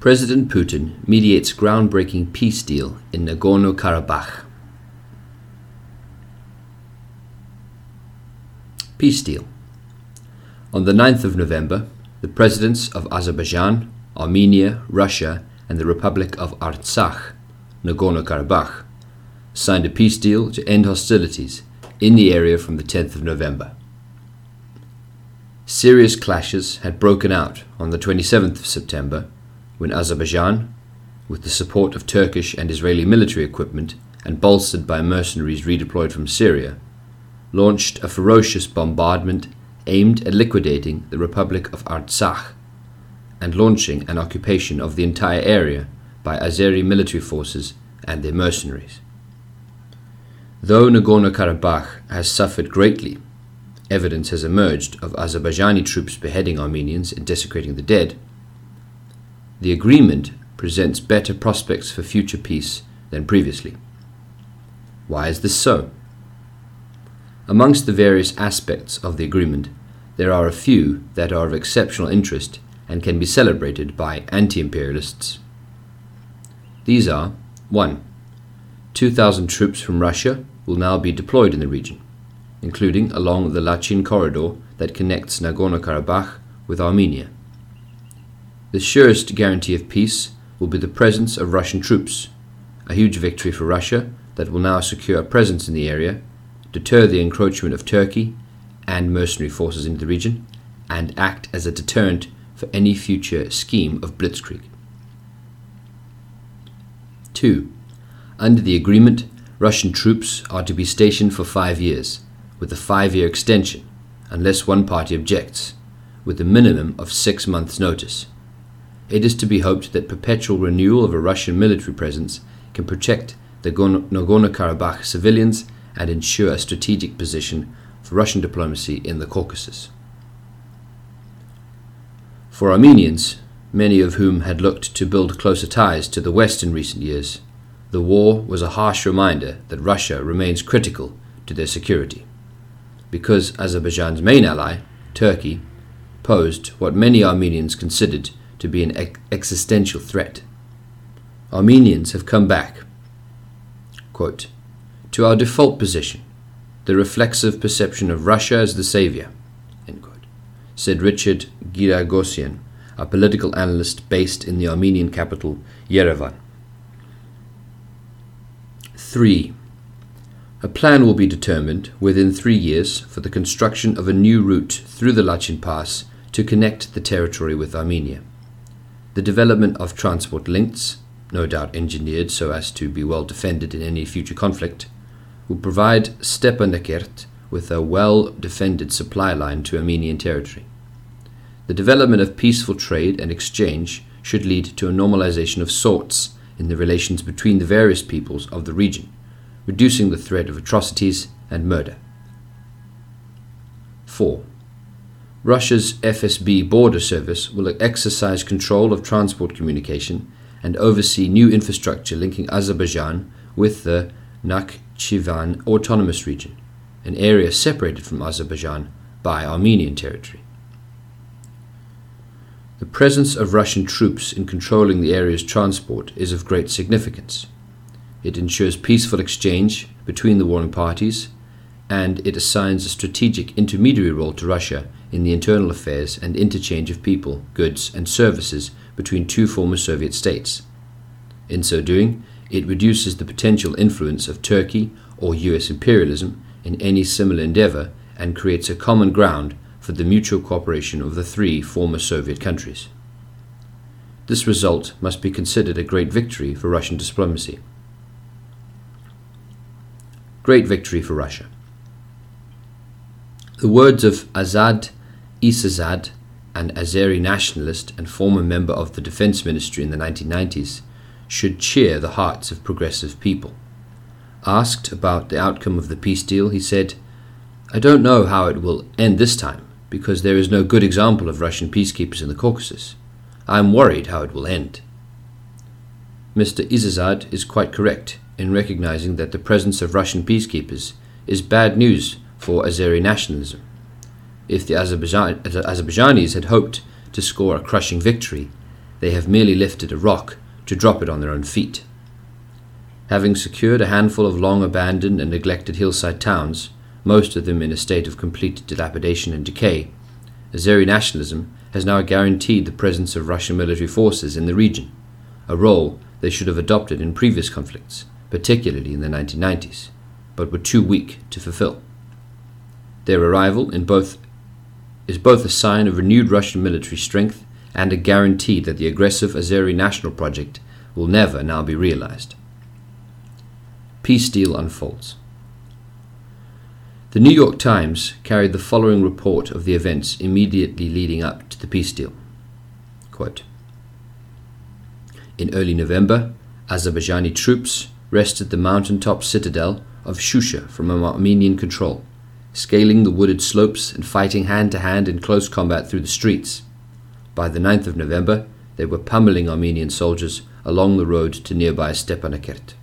President Putin mediates groundbreaking peace deal in Nagorno Karabakh. Peace deal. On the 9th of November, the presidents of Azerbaijan, Armenia, Russia, and the Republic of Artsakh, Nagorno Karabakh, signed a peace deal to end hostilities in the area from the 10th of November. Serious clashes had broken out on the 27th of September when Azerbaijan, with the support of Turkish and Israeli military equipment and bolstered by mercenaries redeployed from Syria, launched a ferocious bombardment aimed at liquidating the Republic of Artsakh and launching an occupation of the entire area by Azeri military forces and their mercenaries. Though Nagorno Karabakh has suffered greatly, evidence has emerged of Azerbaijani troops beheading Armenians and desecrating the dead. The agreement presents better prospects for future peace than previously. Why is this so? Amongst the various aspects of the agreement, there are a few that are of exceptional interest and can be celebrated by anti imperialists. These are 1. 2,000 troops from Russia will now be deployed in the region, including along the Lachin corridor that connects Nagorno Karabakh with Armenia. The surest guarantee of peace will be the presence of Russian troops, a huge victory for Russia that will now secure a presence in the area, deter the encroachment of Turkey and mercenary forces into the region, and act as a deterrent for any future scheme of blitzkrieg. 2. Under the agreement, Russian troops are to be stationed for five years, with a five year extension, unless one party objects, with a minimum of six months' notice. It is to be hoped that perpetual renewal of a Russian military presence can protect the Nagorno Karabakh civilians and ensure a strategic position for Russian diplomacy in the Caucasus. For Armenians, many of whom had looked to build closer ties to the West in recent years, the war was a harsh reminder that Russia remains critical to their security, because Azerbaijan's main ally, Turkey, posed what many Armenians considered to be an ex- existential threat. Armenians have come back quote, to our default position, the reflexive perception of Russia as the savior, said Richard Giragosian, a political analyst based in the Armenian capital, Yerevan. 3. A plan will be determined within three years for the construction of a new route through the Lachin Pass to connect the territory with Armenia. The development of transport links, no doubt engineered so as to be well defended in any future conflict, will provide Stepanakert with a well defended supply line to Armenian territory. The development of peaceful trade and exchange should lead to a normalization of sorts in the relations between the various peoples of the region, reducing the threat of atrocities and murder. 4. Russia's FSB border service will exercise control of transport communication and oversee new infrastructure linking Azerbaijan with the Nakhchivan Autonomous Region, an area separated from Azerbaijan by Armenian territory. The presence of Russian troops in controlling the area's transport is of great significance. It ensures peaceful exchange between the warring parties, and it assigns a strategic intermediary role to Russia in the internal affairs and interchange of people, goods, and services between two former Soviet states. In so doing, it reduces the potential influence of Turkey or US imperialism in any similar endeavor and creates a common ground for the mutual cooperation of the three former Soviet countries. This result must be considered a great victory for Russian diplomacy. Great victory for Russia. The words of Azad Isazad, an Azeri nationalist and former member of the Defense Ministry in the 1990s, should cheer the hearts of progressive people. Asked about the outcome of the peace deal, he said, I don't know how it will end this time, because there is no good example of Russian peacekeepers in the Caucasus. I am worried how it will end. Mr. Isazad is quite correct in recognizing that the presence of Russian peacekeepers is bad news for Azeri nationalism. If the Azerbaijan, Azerbaijanis had hoped to score a crushing victory, they have merely lifted a rock to drop it on their own feet. Having secured a handful of long abandoned and neglected hillside towns, most of them in a state of complete dilapidation and decay, Azeri nationalism has now guaranteed the presence of Russian military forces in the region, a role they should have adopted in previous conflicts, particularly in the 1990s, but were too weak to fulfill. Their arrival in both is both a sign of renewed Russian military strength and a guarantee that the aggressive Azeri national project will never now be realized. Peace deal unfolds. The New York Times carried the following report of the events immediately leading up to the peace deal. Quote, in early November, Azerbaijani troops wrested the mountaintop citadel of Shusha from Armenian control, scaling the wooded slopes and fighting hand to hand in close combat through the streets. By the 9th of November, they were pummeling Armenian soldiers along the road to nearby Stepanakert.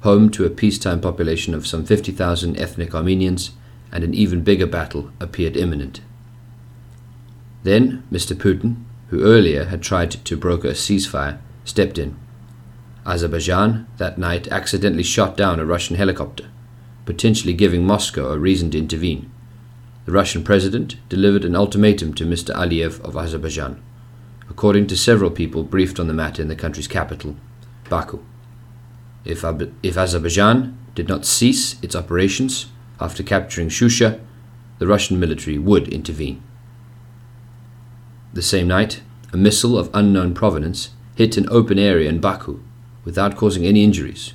Home to a peacetime population of some 50,000 ethnic Armenians, and an even bigger battle appeared imminent. Then Mr. Putin, who earlier had tried to broker a ceasefire, stepped in. Azerbaijan that night accidentally shot down a Russian helicopter, potentially giving Moscow a reason to intervene. The Russian president delivered an ultimatum to Mr. Aliyev of Azerbaijan, according to several people briefed on the matter in the country's capital, Baku. If, Ab- if Azerbaijan did not cease its operations after capturing Shusha, the Russian military would intervene. The same night, a missile of unknown provenance hit an open area in Baku without causing any injuries.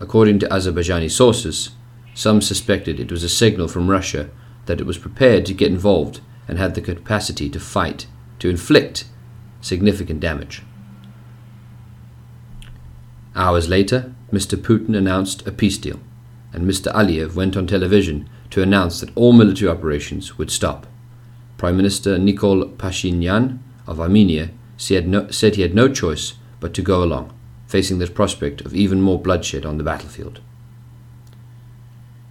According to Azerbaijani sources, some suspected it was a signal from Russia that it was prepared to get involved and had the capacity to fight, to inflict significant damage. Hours later, Mr. Putin announced a peace deal, and Mr. Aliyev went on television to announce that all military operations would stop. Prime Minister Nikol Pashinyan of Armenia said, no, said he had no choice but to go along, facing the prospect of even more bloodshed on the battlefield.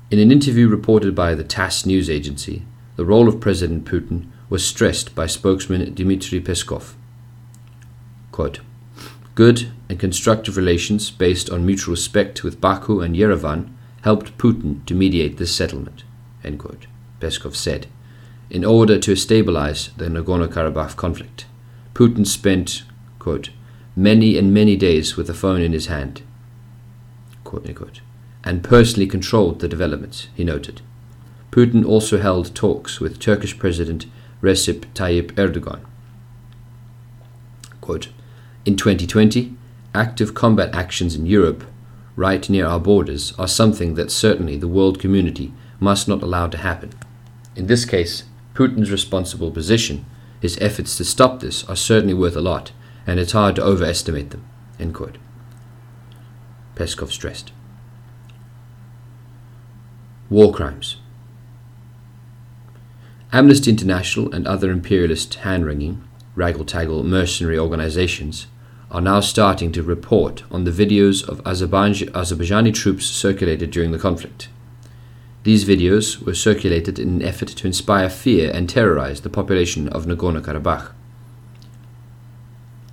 In an interview reported by the TASS news agency, the role of President Putin was stressed by spokesman Dmitry Peskov. Quote, Good and constructive relations based on mutual respect with Baku and Yerevan helped Putin to mediate this settlement, quote, Peskov said, in order to stabilize the Nagorno Karabakh conflict. Putin spent, quote, many and many days with a phone in his hand, quote, and personally controlled the developments, he noted. Putin also held talks with Turkish President Recep Tayyip Erdogan. Quote, in 2020, active combat actions in Europe, right near our borders, are something that certainly the world community must not allow to happen. In this case, Putin's responsible position his efforts to stop this are certainly worth a lot, and it's hard to overestimate them. End quote. Peskov stressed. War crimes. Amnesty International and other imperialist hand wringing, raggle taggle mercenary organizations are now starting to report on the videos of Azerbaijani troops circulated during the conflict. These videos were circulated in an effort to inspire fear and terrorize the population of Nagorno Karabakh.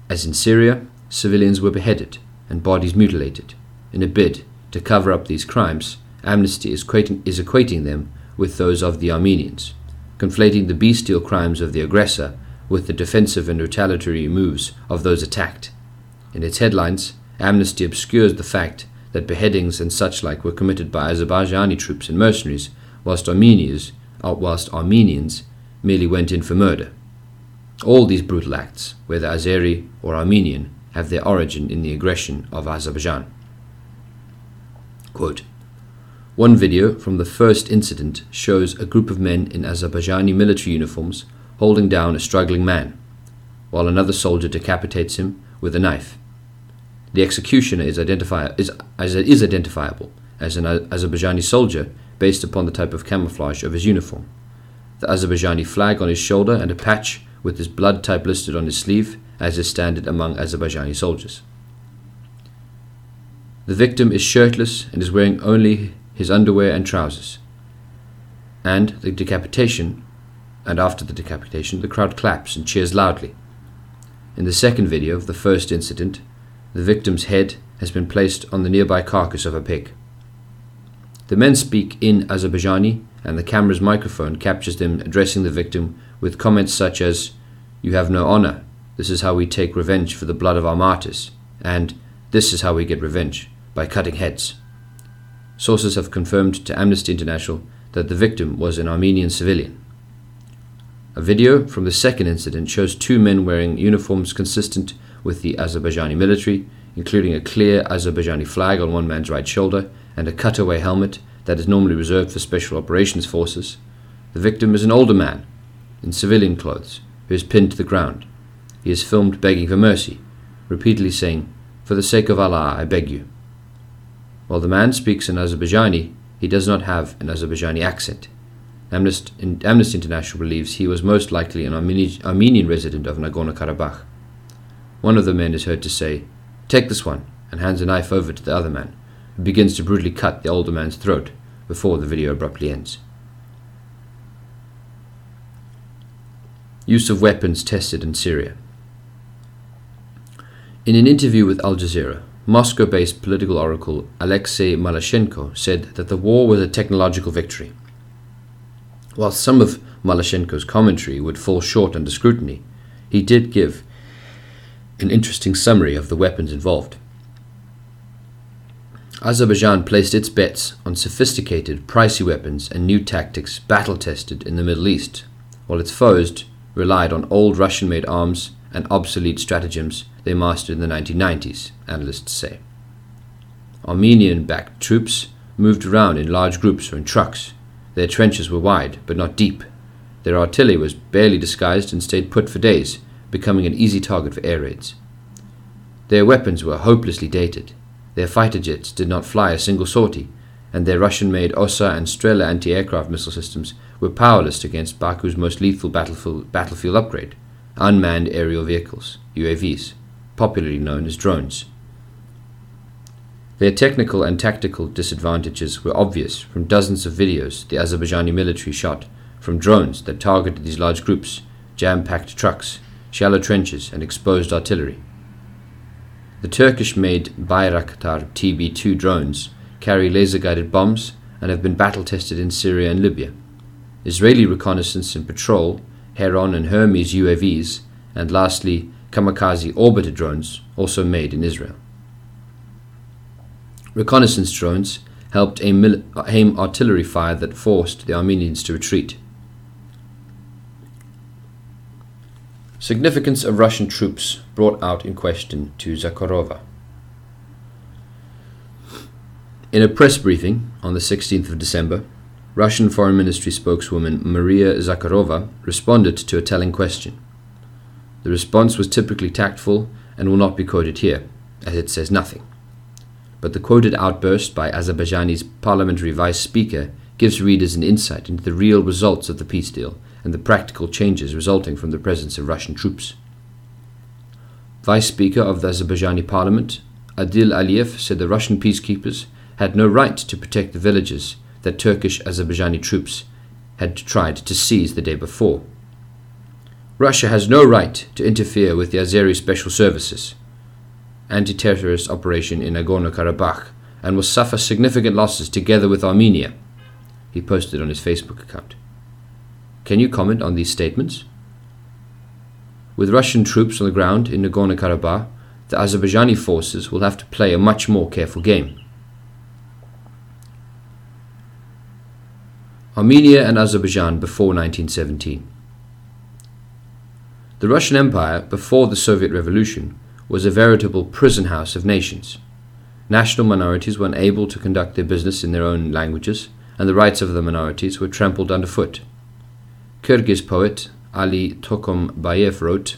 As in Syria, civilians were beheaded and bodies mutilated. In a bid to cover up these crimes, Amnesty is equating, is equating them with those of the Armenians, conflating the bestial crimes of the aggressor with the defensive and retaliatory moves of those attacked. In its headlines, Amnesty obscures the fact that beheadings and such like were committed by Azerbaijani troops and mercenaries, whilst Armenians, uh, whilst Armenians merely went in for murder. All these brutal acts, whether Azeri or Armenian, have their origin in the aggression of Azerbaijan. Quote, One video from the first incident shows a group of men in Azerbaijani military uniforms holding down a struggling man, while another soldier decapitates him with a knife. The executioner is, identifi- is, is identifiable as an Azerbaijani soldier based upon the type of camouflage of his uniform. The Azerbaijani flag on his shoulder and a patch with his blood type listed on his sleeve, as is standard among Azerbaijani soldiers. The victim is shirtless and is wearing only his underwear and trousers. And the decapitation, and after the decapitation, the crowd claps and cheers loudly. In the second video of the first incident, the victim's head has been placed on the nearby carcass of a pig. The men speak in Azerbaijani, and the camera's microphone captures them addressing the victim with comments such as, You have no honor, this is how we take revenge for the blood of our martyrs, and This is how we get revenge, by cutting heads. Sources have confirmed to Amnesty International that the victim was an Armenian civilian. A video from the second incident shows two men wearing uniforms consistent with the Azerbaijani military, including a clear Azerbaijani flag on one man's right shoulder and a cutaway helmet that is normally reserved for special operations forces. The victim is an older man in civilian clothes who is pinned to the ground. He is filmed begging for mercy, repeatedly saying, For the sake of Allah, I beg you. While the man speaks in Azerbaijani, he does not have an Azerbaijani accent. Amnesty, International believes he was most likely an Armenian resident of Nagorno Karabakh. One of the men is heard to say, Take this one, and hands a knife over to the other man, who begins to brutally cut the older man's throat before the video abruptly ends. Use of weapons tested in Syria. In an interview with Al Jazeera, Moscow based political oracle Alexei Malashenko said that the war was a technological victory. While some of Malashenko's commentary would fall short under scrutiny, he did give an interesting summary of the weapons involved. Azerbaijan placed its bets on sophisticated, pricey weapons and new tactics battle tested in the Middle East, while its foes relied on old Russian made arms and obsolete stratagems they mastered in the 1990s, analysts say. Armenian backed troops moved around in large groups or in trucks. Their trenches were wide, but not deep. Their artillery was barely disguised and stayed put for days, becoming an easy target for air raids. Their weapons were hopelessly dated. Their fighter jets did not fly a single sortie, and their Russian made Osa and Strela anti aircraft missile systems were powerless against Baku's most lethal battlefield, battlefield upgrade unmanned aerial vehicles, UAVs, popularly known as drones. Their technical and tactical disadvantages were obvious from dozens of videos the Azerbaijani military shot from drones that targeted these large groups, jam packed trucks, shallow trenches, and exposed artillery. The Turkish made Bayraktar TB 2 drones carry laser guided bombs and have been battle tested in Syria and Libya. Israeli reconnaissance and patrol Heron and Hermes UAVs, and lastly, kamikaze orbiter drones, also made in Israel. Reconnaissance drones helped aim, aim artillery fire that forced the Armenians to retreat. Significance of Russian troops brought out in question to Zakharova. In a press briefing on the 16th of December, Russian Foreign Ministry spokeswoman Maria Zakharova responded to a telling question. The response was typically tactful and will not be quoted here, as it says nothing. But the quoted outburst by Azerbaijani's parliamentary vice speaker gives readers an insight into the real results of the peace deal and the practical changes resulting from the presence of Russian troops. Vice Speaker of the Azerbaijani parliament, Adil Aliyev, said the Russian peacekeepers had no right to protect the villages that Turkish Azerbaijani troops had tried to seize the day before. Russia has no right to interfere with the Azeri Special Services anti terrorist operation in Nagorno Karabakh and will suffer significant losses together with Armenia, he posted on his Facebook account. Can you comment on these statements? With Russian troops on the ground in Nagorno Karabakh, the Azerbaijani forces will have to play a much more careful game. Armenia and Azerbaijan before 1917. The Russian Empire before the Soviet Revolution was a veritable prison house of nations. National minorities were unable to conduct their business in their own languages, and the rights of the minorities were trampled underfoot. Kyrgyz poet Ali Tokombayev wrote,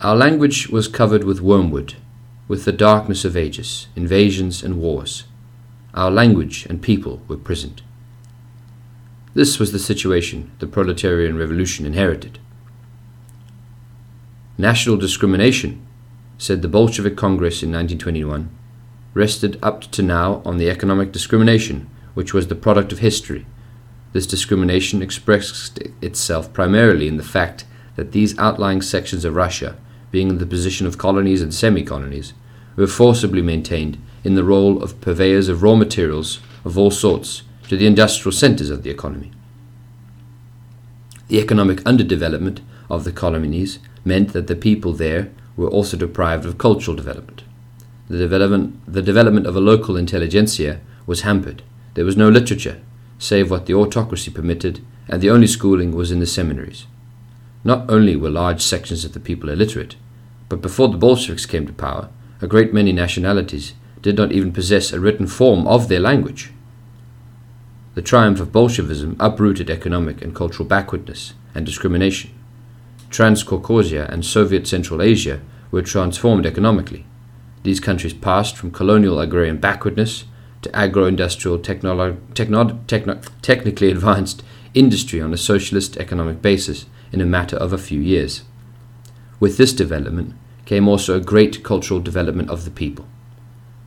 Our language was covered with wormwood, with the darkness of ages, invasions, and wars. Our language and people were prisoned. This was the situation the proletarian revolution inherited. National discrimination, said the Bolshevik Congress in 1921, rested up to now on the economic discrimination which was the product of history. This discrimination expressed itself primarily in the fact that these outlying sections of Russia, being in the position of colonies and semi colonies, were forcibly maintained in the role of purveyors of raw materials of all sorts to the industrial centres of the economy. The economic underdevelopment of the colonies meant that the people there were also deprived of cultural development. The development, the development of a local intelligentsia was hampered. There was no literature, save what the autocracy permitted, and the only schooling was in the seminaries. Not only were large sections of the people illiterate, but before the Bolsheviks came to power, a great many nationalities did not even possess a written form of their language. The triumph of Bolshevism uprooted economic and cultural backwardness and discrimination. Transcaucasia and Soviet Central Asia were transformed economically. These countries passed from colonial agrarian backwardness to agro industrial technolo- techno- techno- technically advanced industry on a socialist economic basis in a matter of a few years. With this development came also a great cultural development of the people.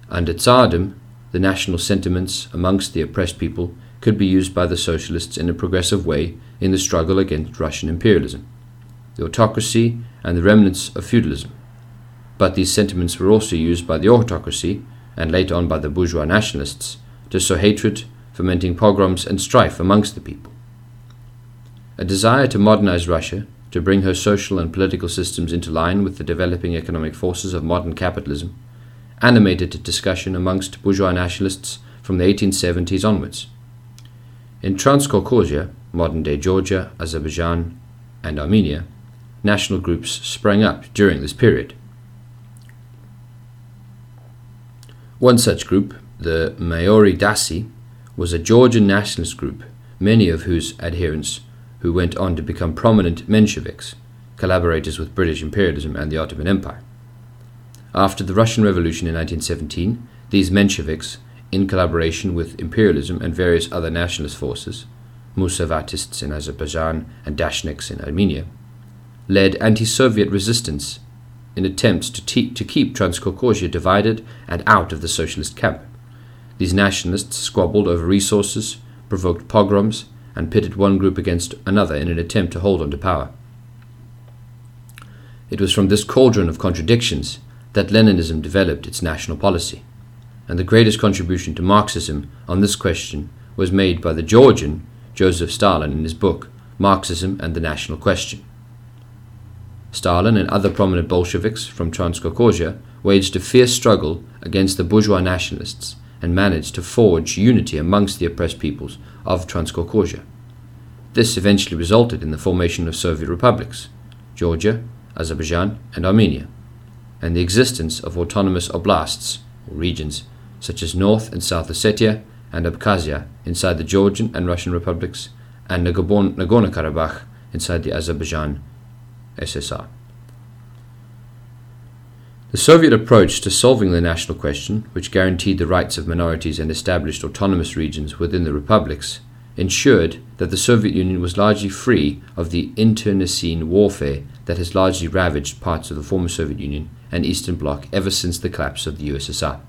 Under Tsardom, the national sentiments amongst the oppressed people could be used by the socialists in a progressive way in the struggle against Russian imperialism, the autocracy, and the remnants of feudalism. But these sentiments were also used by the autocracy, and later on by the bourgeois nationalists, to sow hatred, fomenting pogroms and strife amongst the people. A desire to modernize Russia, to bring her social and political systems into line with the developing economic forces of modern capitalism, animated discussion amongst bourgeois nationalists from the 1870s onwards. In Transcaucasia, modern day Georgia, Azerbaijan, and Armenia, national groups sprang up during this period. One such group, the Mesame Dasi, was a Georgian nationalist group, many of whose adherents who went on to become prominent Mensheviks, collaborators with British imperialism and the Ottoman Empire. After the Russian Revolution in 1917, these Mensheviks, in collaboration with imperialism and various other nationalist forces, Musavatists in Azerbaijan and Dashniks in Armenia, led anti Soviet resistance in attempts to, te- to keep Transcaucasia divided and out of the socialist camp. These nationalists squabbled over resources, provoked pogroms, and pitted one group against another in an attempt to hold on to power. It was from this cauldron of contradictions that Leninism developed its national policy, and the greatest contribution to Marxism on this question was made by the Georgian Joseph Stalin in his book Marxism and the National Question. Stalin and other prominent Bolsheviks from Transcaucasia waged a fierce struggle against the bourgeois nationalists and managed to forge unity amongst the oppressed peoples of Transcaucasia. This eventually resulted in the formation of Soviet republics, Georgia, Azerbaijan, and Armenia, and the existence of autonomous oblasts, or regions, such as North and South Ossetia and Abkhazia inside the Georgian and Russian republics, and Nagorno Karabakh inside the Azerbaijan SSR. The Soviet approach to solving the national question, which guaranteed the rights of minorities and established autonomous regions within the republics, ensured that the Soviet Union was largely free of the internecine warfare that has largely ravaged parts of the former Soviet Union and Eastern Bloc ever since the collapse of the USSR.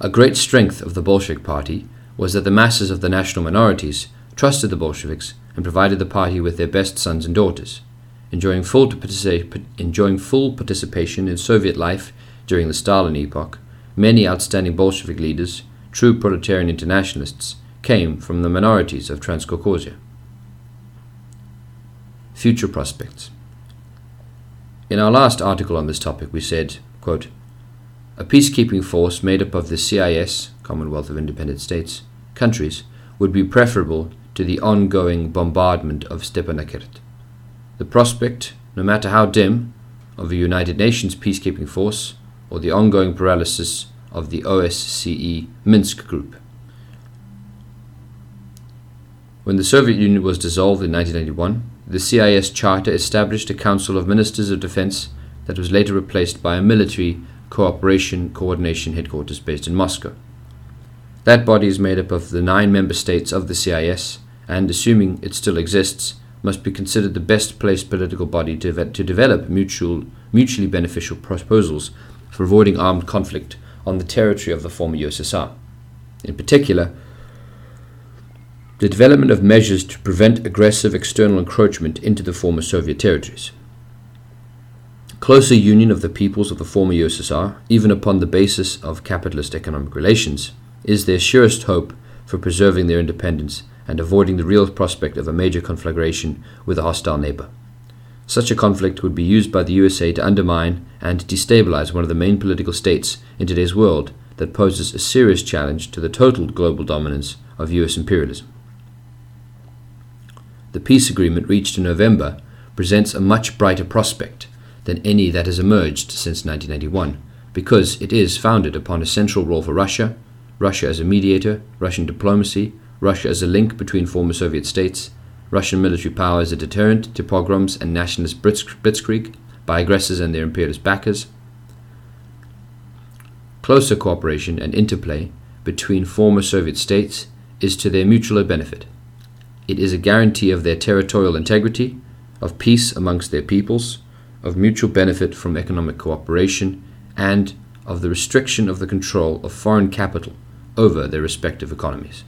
A great strength of the Bolshevik Party was that the masses of the national minorities trusted the Bolsheviks and provided the party with their best sons and daughters enjoying full, enjoying full participation in Soviet life during the Stalin epoch, many outstanding Bolshevik leaders, true proletarian internationalists, came from the minorities of Transcaucasia. Future prospects. In our last article on this topic, we said, quote, a peacekeeping force made up of the CIS, Commonwealth of Independent States, countries would be preferable to the ongoing bombardment of Stepanakert. The prospect, no matter how dim, of a United Nations peacekeeping force or the ongoing paralysis of the OSCE Minsk group. When the Soviet Union was dissolved in 1991, the CIS Charter established a Council of Ministers of Defense that was later replaced by a military cooperation coordination headquarters based in Moscow. That body is made up of the nine member states of the CIS, and assuming it still exists, must be considered the best placed political body to, to develop mutual, mutually beneficial proposals for avoiding armed conflict on the territory of the former USSR. In particular, the development of measures to prevent aggressive external encroachment into the former Soviet territories. Closer union of the peoples of the former USSR, even upon the basis of capitalist economic relations, is their surest hope for preserving their independence and avoiding the real prospect of a major conflagration with a hostile neighbor. Such a conflict would be used by the USA to undermine and destabilize one of the main political states in today's world that poses a serious challenge to the total global dominance of US imperialism. The peace agreement reached in November presents a much brighter prospect than any that has emerged since 1991 because it is founded upon a central role for Russia, Russia as a mediator, Russian diplomacy, Russia as a link between former Soviet states, Russian military power as a deterrent to pogroms and nationalist blitzkrieg by aggressors and their imperialist backers, closer cooperation and interplay between former Soviet states is to their mutual benefit. It is a guarantee of their territorial integrity, of peace amongst their peoples, of mutual benefit from economic cooperation, and of the restriction of the control of foreign capital over their respective economies.